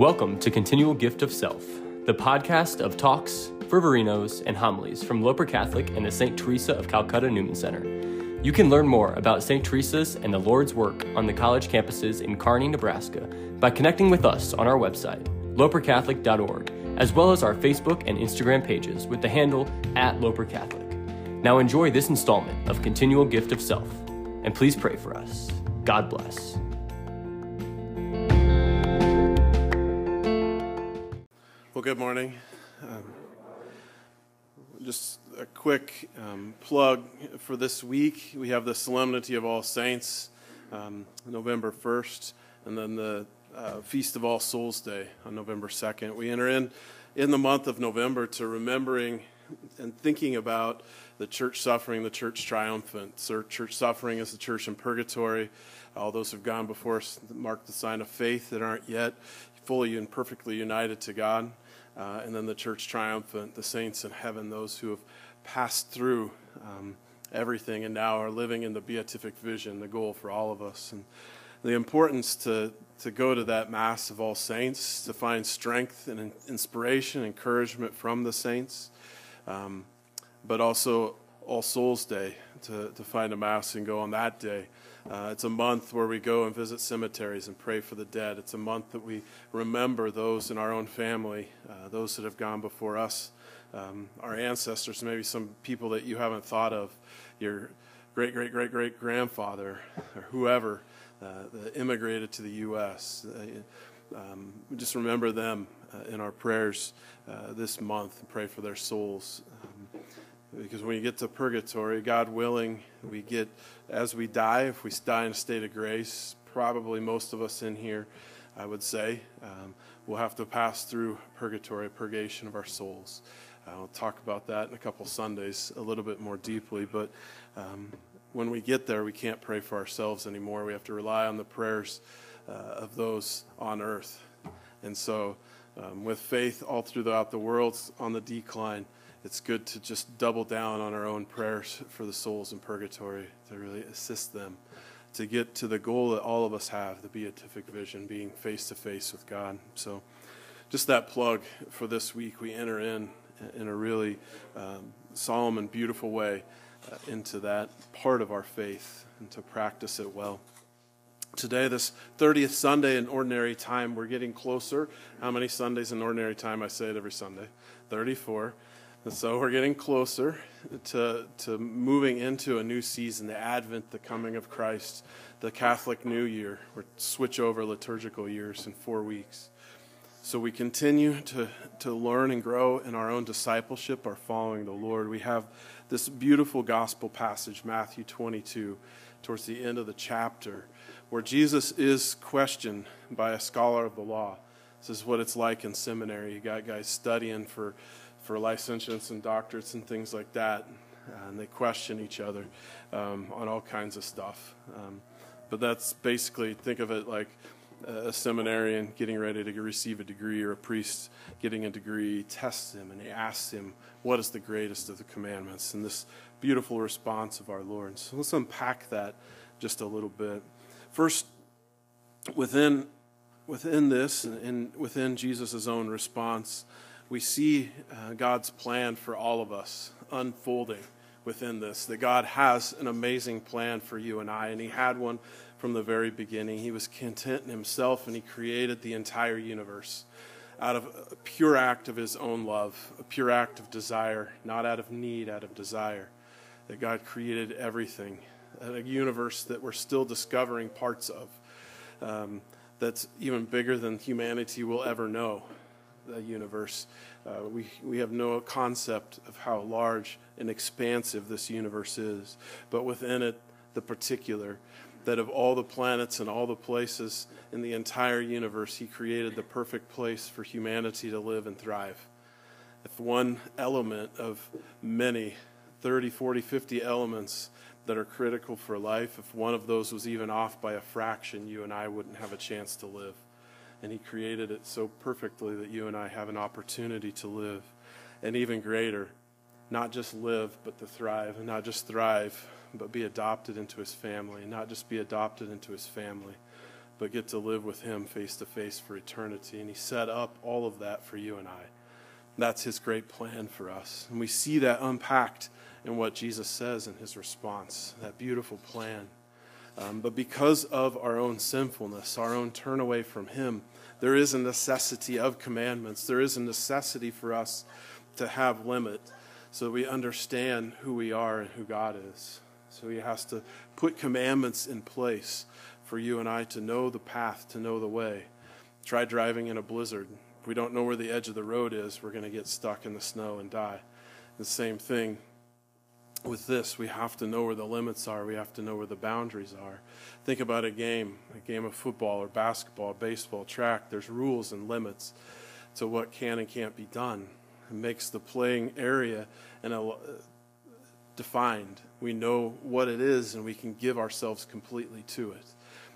Welcome to Continual Gift of Self, the podcast of talks, fervorinos, and homilies from Loper Catholic and the St. Teresa of Calcutta Newman Center. You can learn more about St. Teresa's and the Lord's work on the college campuses in Kearney, Nebraska by connecting with us on our website, lopercatholic.org, as well as our Facebook and Instagram pages with the handle at Loper Catholic. Now enjoy this installment of Continual Gift of Self, and please pray for us. God bless. Good morning. Um, just a quick um, plug for this week. We have the Solemnity of All Saints, um, November 1st, and then the uh, Feast of All Souls Day on November 2nd. We enter in in the month of November to remembering and thinking about the church suffering, the church triumphant. So church suffering is the church in purgatory. All those who've gone before us mark the sign of faith that aren't yet fully and perfectly united to God uh, and then the church triumphant, the saints in heaven, those who have passed through um, everything and now are living in the beatific vision, the goal for all of us. And the importance to, to go to that Mass of all saints, to find strength and inspiration, encouragement from the saints, um, but also All Souls Day, to, to find a Mass and go on that day uh, it's a month where we go and visit cemeteries and pray for the dead. It's a month that we remember those in our own family, uh, those that have gone before us, um, our ancestors, maybe some people that you haven't thought of, your great great great great grandfather or whoever uh, that immigrated to the U.S. Uh, um, just remember them uh, in our prayers uh, this month and pray for their souls. Um, because when you get to purgatory, God willing, we get, as we die, if we die in a state of grace, probably most of us in here, I would say, um, we'll have to pass through purgatory, purgation of our souls. Uh, I'll talk about that in a couple Sundays a little bit more deeply, but um, when we get there, we can't pray for ourselves anymore. We have to rely on the prayers uh, of those on earth. And so, um, with faith all throughout the world on the decline, it's good to just double down on our own prayers for the souls in purgatory to really assist them to get to the goal that all of us have the beatific vision, being face to face with God. So, just that plug for this week, we enter in in a really um, solemn and beautiful way uh, into that part of our faith and to practice it well. Today, this 30th Sunday in ordinary time, we're getting closer. How many Sundays in ordinary time? I say it every Sunday. 34. And so we're getting closer to, to moving into a new season, the Advent, the coming of Christ, the Catholic New Year. We're switch over liturgical years in four weeks. So we continue to, to learn and grow in our own discipleship, our following the Lord. We have this beautiful gospel passage, Matthew 22, towards the end of the chapter, where Jesus is questioned by a scholar of the law. This is what it's like in seminary. You got guys studying for for licentiates and doctorates and things like that. And they question each other um, on all kinds of stuff. Um, but that's basically, think of it like a seminarian getting ready to receive a degree or a priest getting a degree tests him and he asks him, What is the greatest of the commandments? And this beautiful response of our Lord. So let's unpack that just a little bit. First, within, within this and within Jesus' own response, we see uh, God's plan for all of us unfolding within this. That God has an amazing plan for you and I, and He had one from the very beginning. He was content in Himself, and He created the entire universe out of a pure act of His own love, a pure act of desire, not out of need, out of desire. That God created everything, a universe that we're still discovering parts of. Um, that's even bigger than humanity will ever know the universe. Uh, we, we have no concept of how large and expansive this universe is, but within it, the particular, that of all the planets and all the places in the entire universe, He created the perfect place for humanity to live and thrive. If one element of many, 30, 40, 50 elements that are critical for life, if one of those was even off by a fraction, you and I wouldn't have a chance to live and He created it so perfectly that you and I have an opportunity to live. And even greater, not just live, but to thrive. And not just thrive, but be adopted into His family. And not just be adopted into His family, but get to live with Him face to face for eternity. And He set up all of that for you and I. That's His great plan for us. And we see that unpacked in what Jesus says in His response, that beautiful plan. Um, but because of our own sinfulness, our own turn away from Him, there is a necessity of commandments. There is a necessity for us to have limit so that we understand who we are and who God is. So He has to put commandments in place for you and I to know the path, to know the way. Try driving in a blizzard. If we don't know where the edge of the road is, we're going to get stuck in the snow and die. The same thing with this. We have to know where the limits are, we have to know where the boundaries are. Think about a game, a game of football or basketball, baseball, track. There's rules and limits to what can and can't be done. It makes the playing area and defined. We know what it is and we can give ourselves completely to it.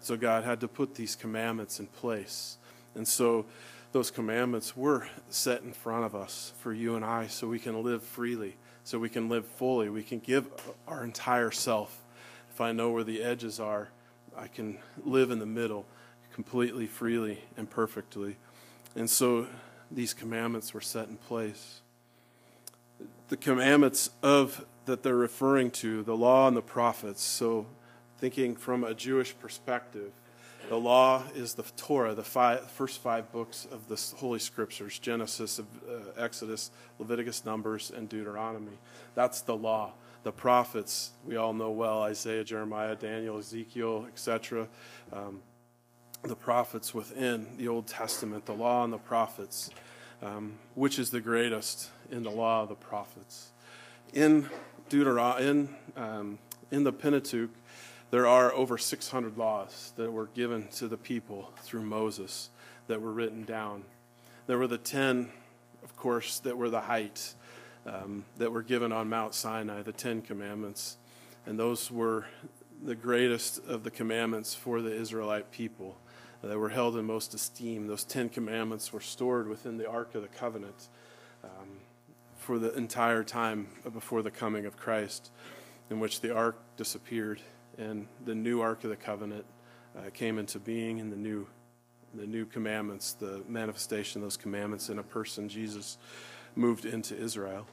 So God had to put these commandments in place. And so those commandments were set in front of us for you and I so we can live freely, so we can live fully. We can give our entire self. If I know where the edges are, I can live in the middle completely, freely, and perfectly. And so these commandments were set in place. The commandments of that they're referring to, the law and the prophets. So thinking from a Jewish perspective, the law is the Torah, the five, first five books of the Holy Scriptures Genesis, uh, Exodus, Leviticus, Numbers, and Deuteronomy. That's the law. The prophets, we all know well Isaiah, Jeremiah, Daniel, Ezekiel, etc. Um, the prophets within the Old Testament, the law and the prophets. Um, which is the greatest in the law of the prophets? In Deuteronomy, in, um, in the Pentateuch, there are over 600 laws that were given to the people through Moses that were written down. There were the 10, of course, that were the height um, that were given on Mount Sinai, the Ten Commandments. And those were the greatest of the commandments for the Israelite people that were held in most esteem. Those Ten Commandments were stored within the Ark of the Covenant um, for the entire time before the coming of Christ, in which the Ark disappeared and the new Ark of the Covenant uh, came into being and the new, the new commandments, the manifestation of those commandments in a person, Jesus, moved into Israel.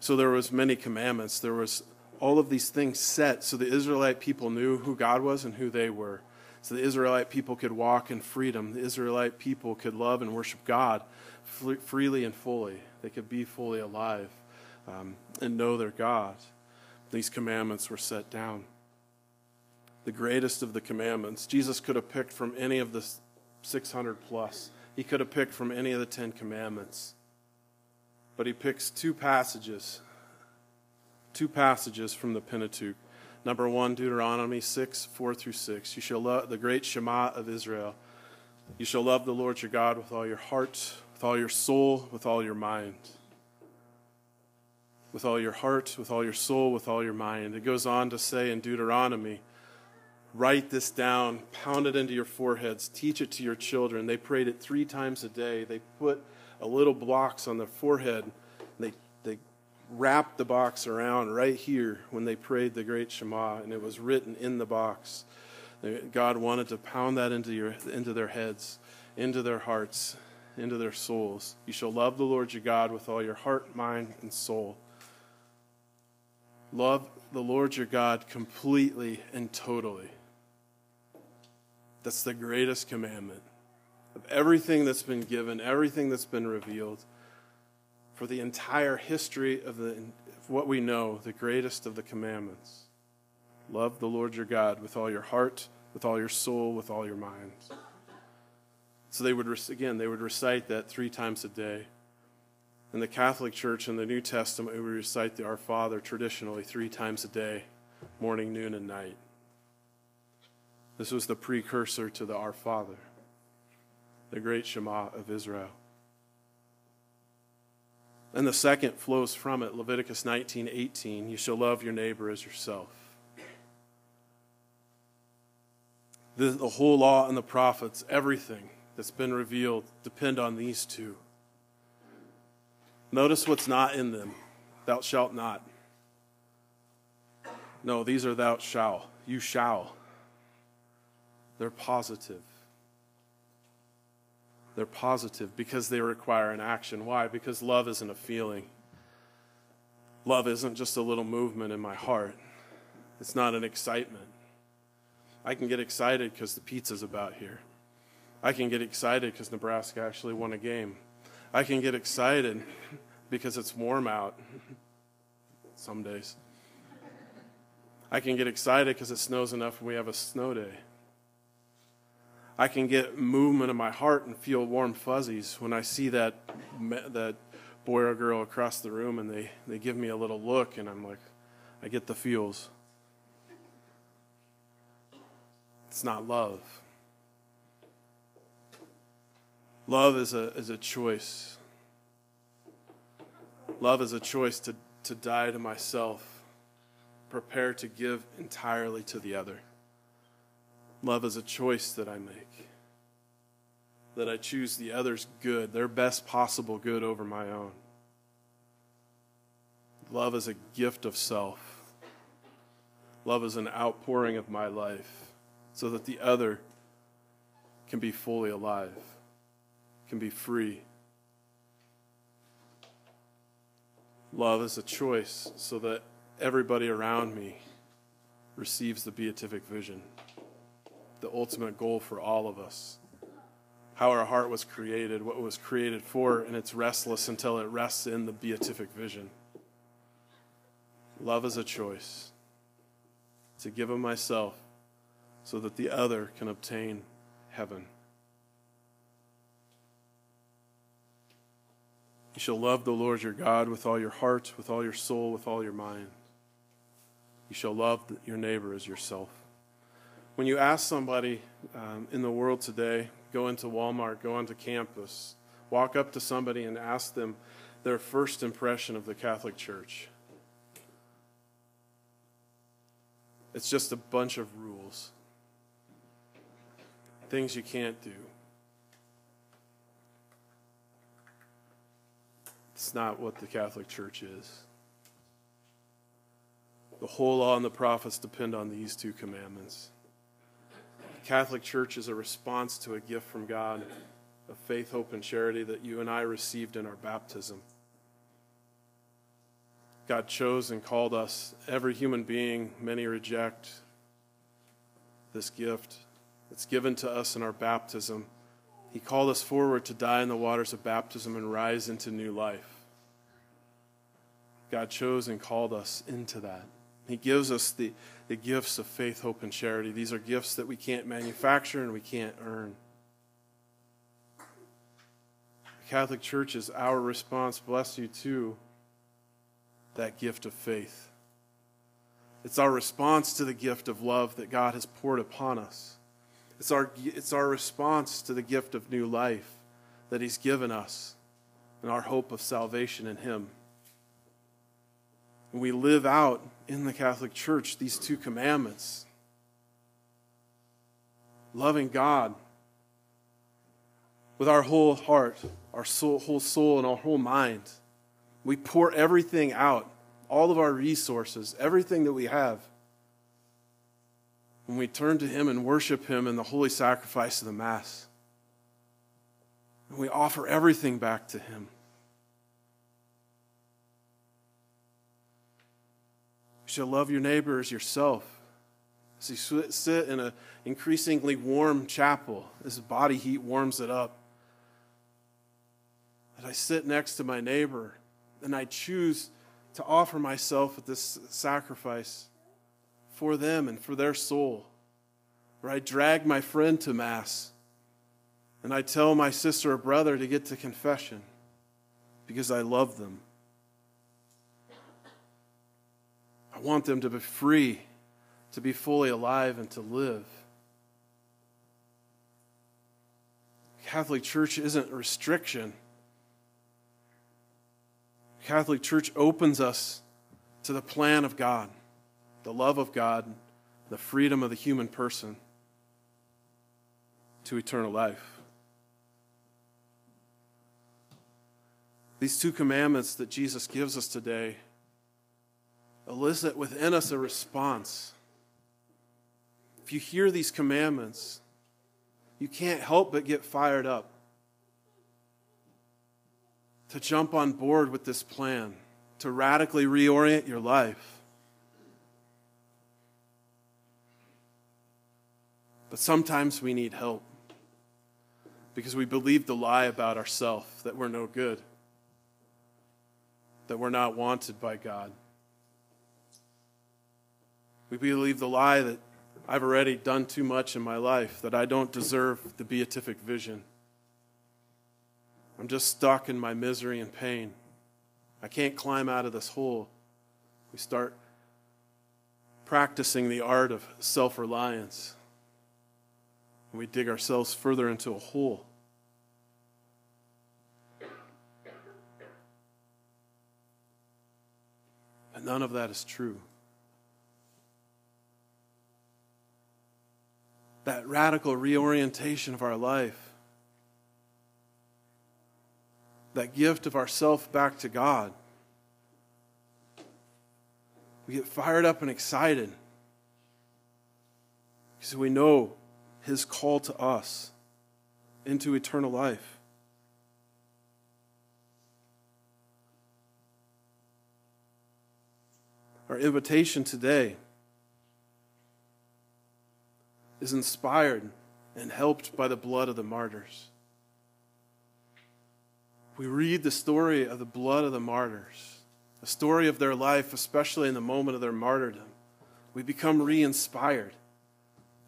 So there was many commandments. There was all of these things set so the Israelite people knew who God was and who they were. So the Israelite people could walk in freedom. The Israelite people could love and worship God freely and fully. They could be fully alive um, and know their God. These commandments were set down the greatest of the commandments. Jesus could have picked from any of the 600 plus, he could have picked from any of the Ten Commandments. But he picks two passages, two passages from the Pentateuch. Number one, Deuteronomy 6, 4 through 6. You shall love the great Shema of Israel. You shall love the Lord your God with all your heart, with all your soul, with all your mind. With all your heart, with all your soul, with all your mind. It goes on to say in Deuteronomy, Write this down, pound it into your foreheads, teach it to your children. They prayed it three times a day. They put a little box on their forehead. They, they wrapped the box around right here when they prayed the great Shema, and it was written in the box. God wanted to pound that into, your, into their heads, into their hearts, into their souls. You shall love the Lord your God with all your heart, mind, and soul. Love the Lord your God completely and totally. That's the greatest commandment of everything that's been given, everything that's been revealed. For the entire history of, the, of what we know, the greatest of the commandments. Love the Lord your God with all your heart, with all your soul, with all your mind. So they would, again, they would recite that three times a day. In the Catholic Church in the New Testament, we recite the Our Father traditionally three times a day, morning, noon, and night. This was the precursor to the Our Father, the great Shema of Israel. And the second flows from it, Leviticus 19:18, you shall love your neighbor as yourself. The, the whole law and the prophets, everything that's been revealed depend on these two. Notice what's not in them. Thou shalt not. No, these are thou shalt. You shall. They're positive. They're positive because they require an action. Why? Because love isn't a feeling. Love isn't just a little movement in my heart, it's not an excitement. I can get excited because the pizza's about here. I can get excited because Nebraska actually won a game. I can get excited because it's warm out some days. I can get excited because it snows enough and we have a snow day. I can get movement in my heart and feel warm fuzzies when I see that, that boy or girl across the room and they, they give me a little look and I'm like, I get the feels. It's not love. Love is a, is a choice. Love is a choice to, to die to myself, prepare to give entirely to the other. Love is a choice that I make. That I choose the other's good, their best possible good over my own. Love is a gift of self. Love is an outpouring of my life so that the other can be fully alive can be free. Love is a choice so that everybody around me receives the beatific vision, the ultimate goal for all of us. How our heart was created, what was created for, and it's restless until it rests in the beatific vision. Love is a choice to give of myself so that the other can obtain heaven. You shall love the Lord your God with all your heart, with all your soul, with all your mind. You shall love your neighbor as yourself. When you ask somebody um, in the world today, go into Walmart, go onto campus, walk up to somebody and ask them their first impression of the Catholic Church, it's just a bunch of rules, things you can't do. It's not what the Catholic Church is. The whole law and the prophets depend on these two commandments. Catholic Church is a response to a gift from God of faith, hope, and charity that you and I received in our baptism. God chose and called us, every human being, many reject this gift that's given to us in our baptism he called us forward to die in the waters of baptism and rise into new life. God chose and called us into that. He gives us the, the gifts of faith, hope, and charity. These are gifts that we can't manufacture and we can't earn. The Catholic Church is our response, bless you, to that gift of faith. It's our response to the gift of love that God has poured upon us. It's our, it's our response to the gift of new life that He's given us and our hope of salvation in Him. We live out in the Catholic Church these two commandments loving God with our whole heart, our soul, whole soul, and our whole mind. We pour everything out, all of our resources, everything that we have when we turn to Him and worship Him in the holy sacrifice of the Mass. And we offer everything back to Him. You shall love your neighbor as yourself. As you sit in an increasingly warm chapel, as body heat warms it up, that I sit next to my neighbor and I choose to offer myself at this sacrifice for them and for their soul. Or I drag my friend to Mass and I tell my sister or brother to get to confession because I love them. I want them to be free, to be fully alive, and to live. Catholic Church isn't a restriction. Catholic Church opens us to the plan of God the love of God, the freedom of the human person to eternal life. These two commandments that Jesus gives us today elicit within us a response. If you hear these commandments, you can't help but get fired up. to jump on board with this plan, to radically reorient your life. But sometimes we need help because we believe the lie about ourselves that we're no good, that we're not wanted by God. We believe the lie that I've already done too much in my life, that I don't deserve the beatific vision. I'm just stuck in my misery and pain. I can't climb out of this hole. We start practicing the art of self reliance. And we dig ourselves further into a hole. And none of that is true. That radical reorientation of our life, that gift of ourself back to God, we get fired up and excited because we know his call to us into eternal life. Our invitation today is inspired and helped by the blood of the martyrs. We read the story of the blood of the martyrs, a story of their life, especially in the moment of their martyrdom. We become re inspired.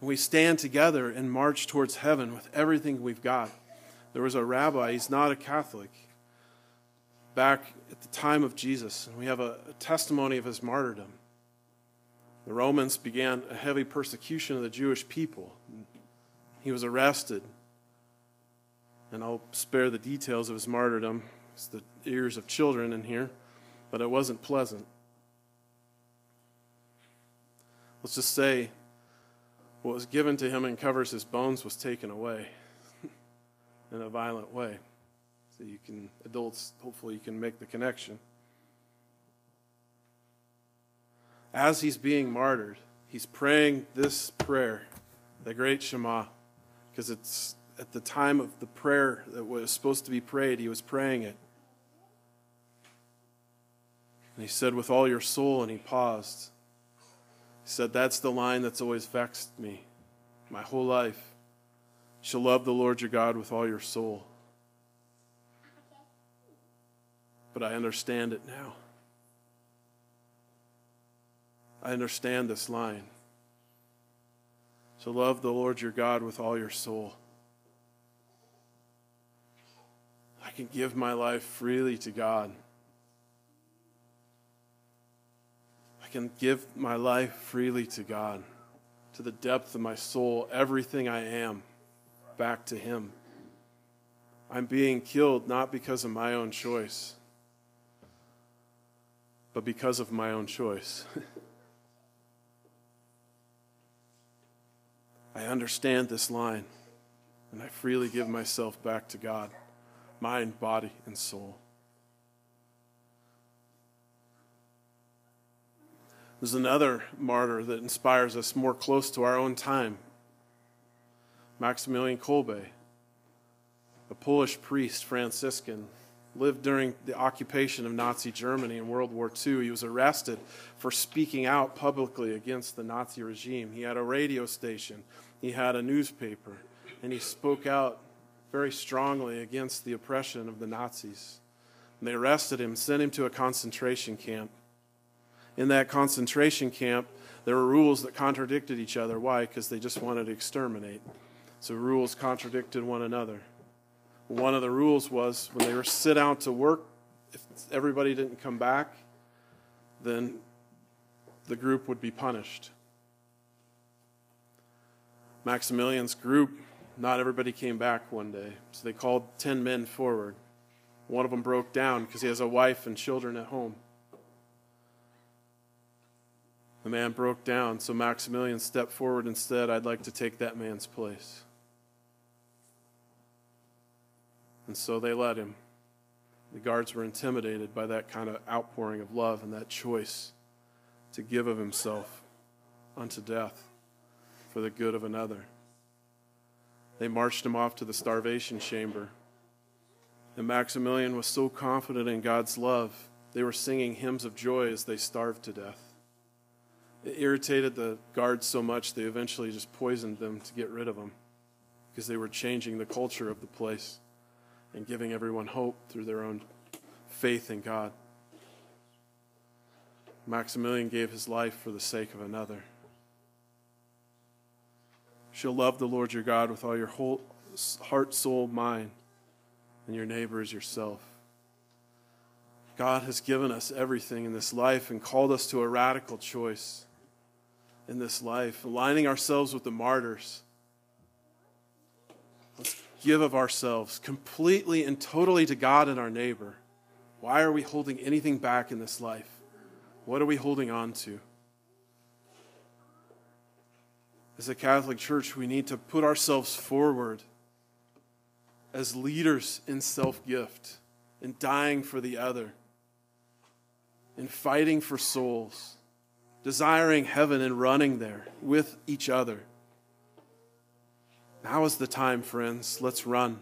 And we stand together and march towards heaven with everything we've got. There was a rabbi, he's not a Catholic, back at the time of Jesus, and we have a, a testimony of his martyrdom. The Romans began a heavy persecution of the Jewish people. He was arrested. And I'll spare the details of his martyrdom. It's the ears of children in here, but it wasn't pleasant. Let's just say what was given to him and covers his bones was taken away in a violent way. So you can, adults, hopefully you can make the connection. As he's being martyred, he's praying this prayer, the great Shema, because it's at the time of the prayer that was supposed to be prayed, he was praying it. And he said, With all your soul, and he paused. He said, That's the line that's always vexed me my whole life. You shall love the Lord your God with all your soul. But I understand it now. I understand this line. So love the Lord your God with all your soul. I can give my life freely to God. I can give my life freely to God, to the depth of my soul, everything I am, back to Him. I'm being killed not because of my own choice, but because of my own choice. I understand this line, and I freely give myself back to God, mind, body, and soul. There's another martyr that inspires us more close to our own time Maximilian Kolbe, a Polish priest, Franciscan, lived during the occupation of Nazi Germany in World War II. He was arrested for speaking out publicly against the Nazi regime. He had a radio station, he had a newspaper, and he spoke out very strongly against the oppression of the Nazis. And they arrested him, sent him to a concentration camp. In that concentration camp, there were rules that contradicted each other. Why? Because they just wanted to exterminate. So rules contradicted one another. One of the rules was when they were sit out to work, if everybody didn't come back, then the group would be punished. Maximilian's group, not everybody came back one day. So they called 10 men forward. One of them broke down because he has a wife and children at home. The man broke down, so Maximilian stepped forward and said, I'd like to take that man's place. And so they let him. The guards were intimidated by that kind of outpouring of love and that choice to give of himself unto death for the good of another. They marched him off to the starvation chamber. And Maximilian was so confident in God's love, they were singing hymns of joy as they starved to death. It irritated the guards so much they eventually just poisoned them to get rid of them because they were changing the culture of the place and giving everyone hope through their own faith in God. Maximilian gave his life for the sake of another. Shall love the Lord your God with all your whole heart, soul, mind, and your neighbor as yourself. God has given us everything in this life and called us to a radical choice in this life, aligning ourselves with the martyrs. Let's give of ourselves completely and totally to God and our neighbor. Why are we holding anything back in this life? What are we holding on to? As a Catholic Church, we need to put ourselves forward as leaders in self gift, in dying for the other, in fighting for souls, desiring heaven and running there with each other. Now is the time, friends. Let's run.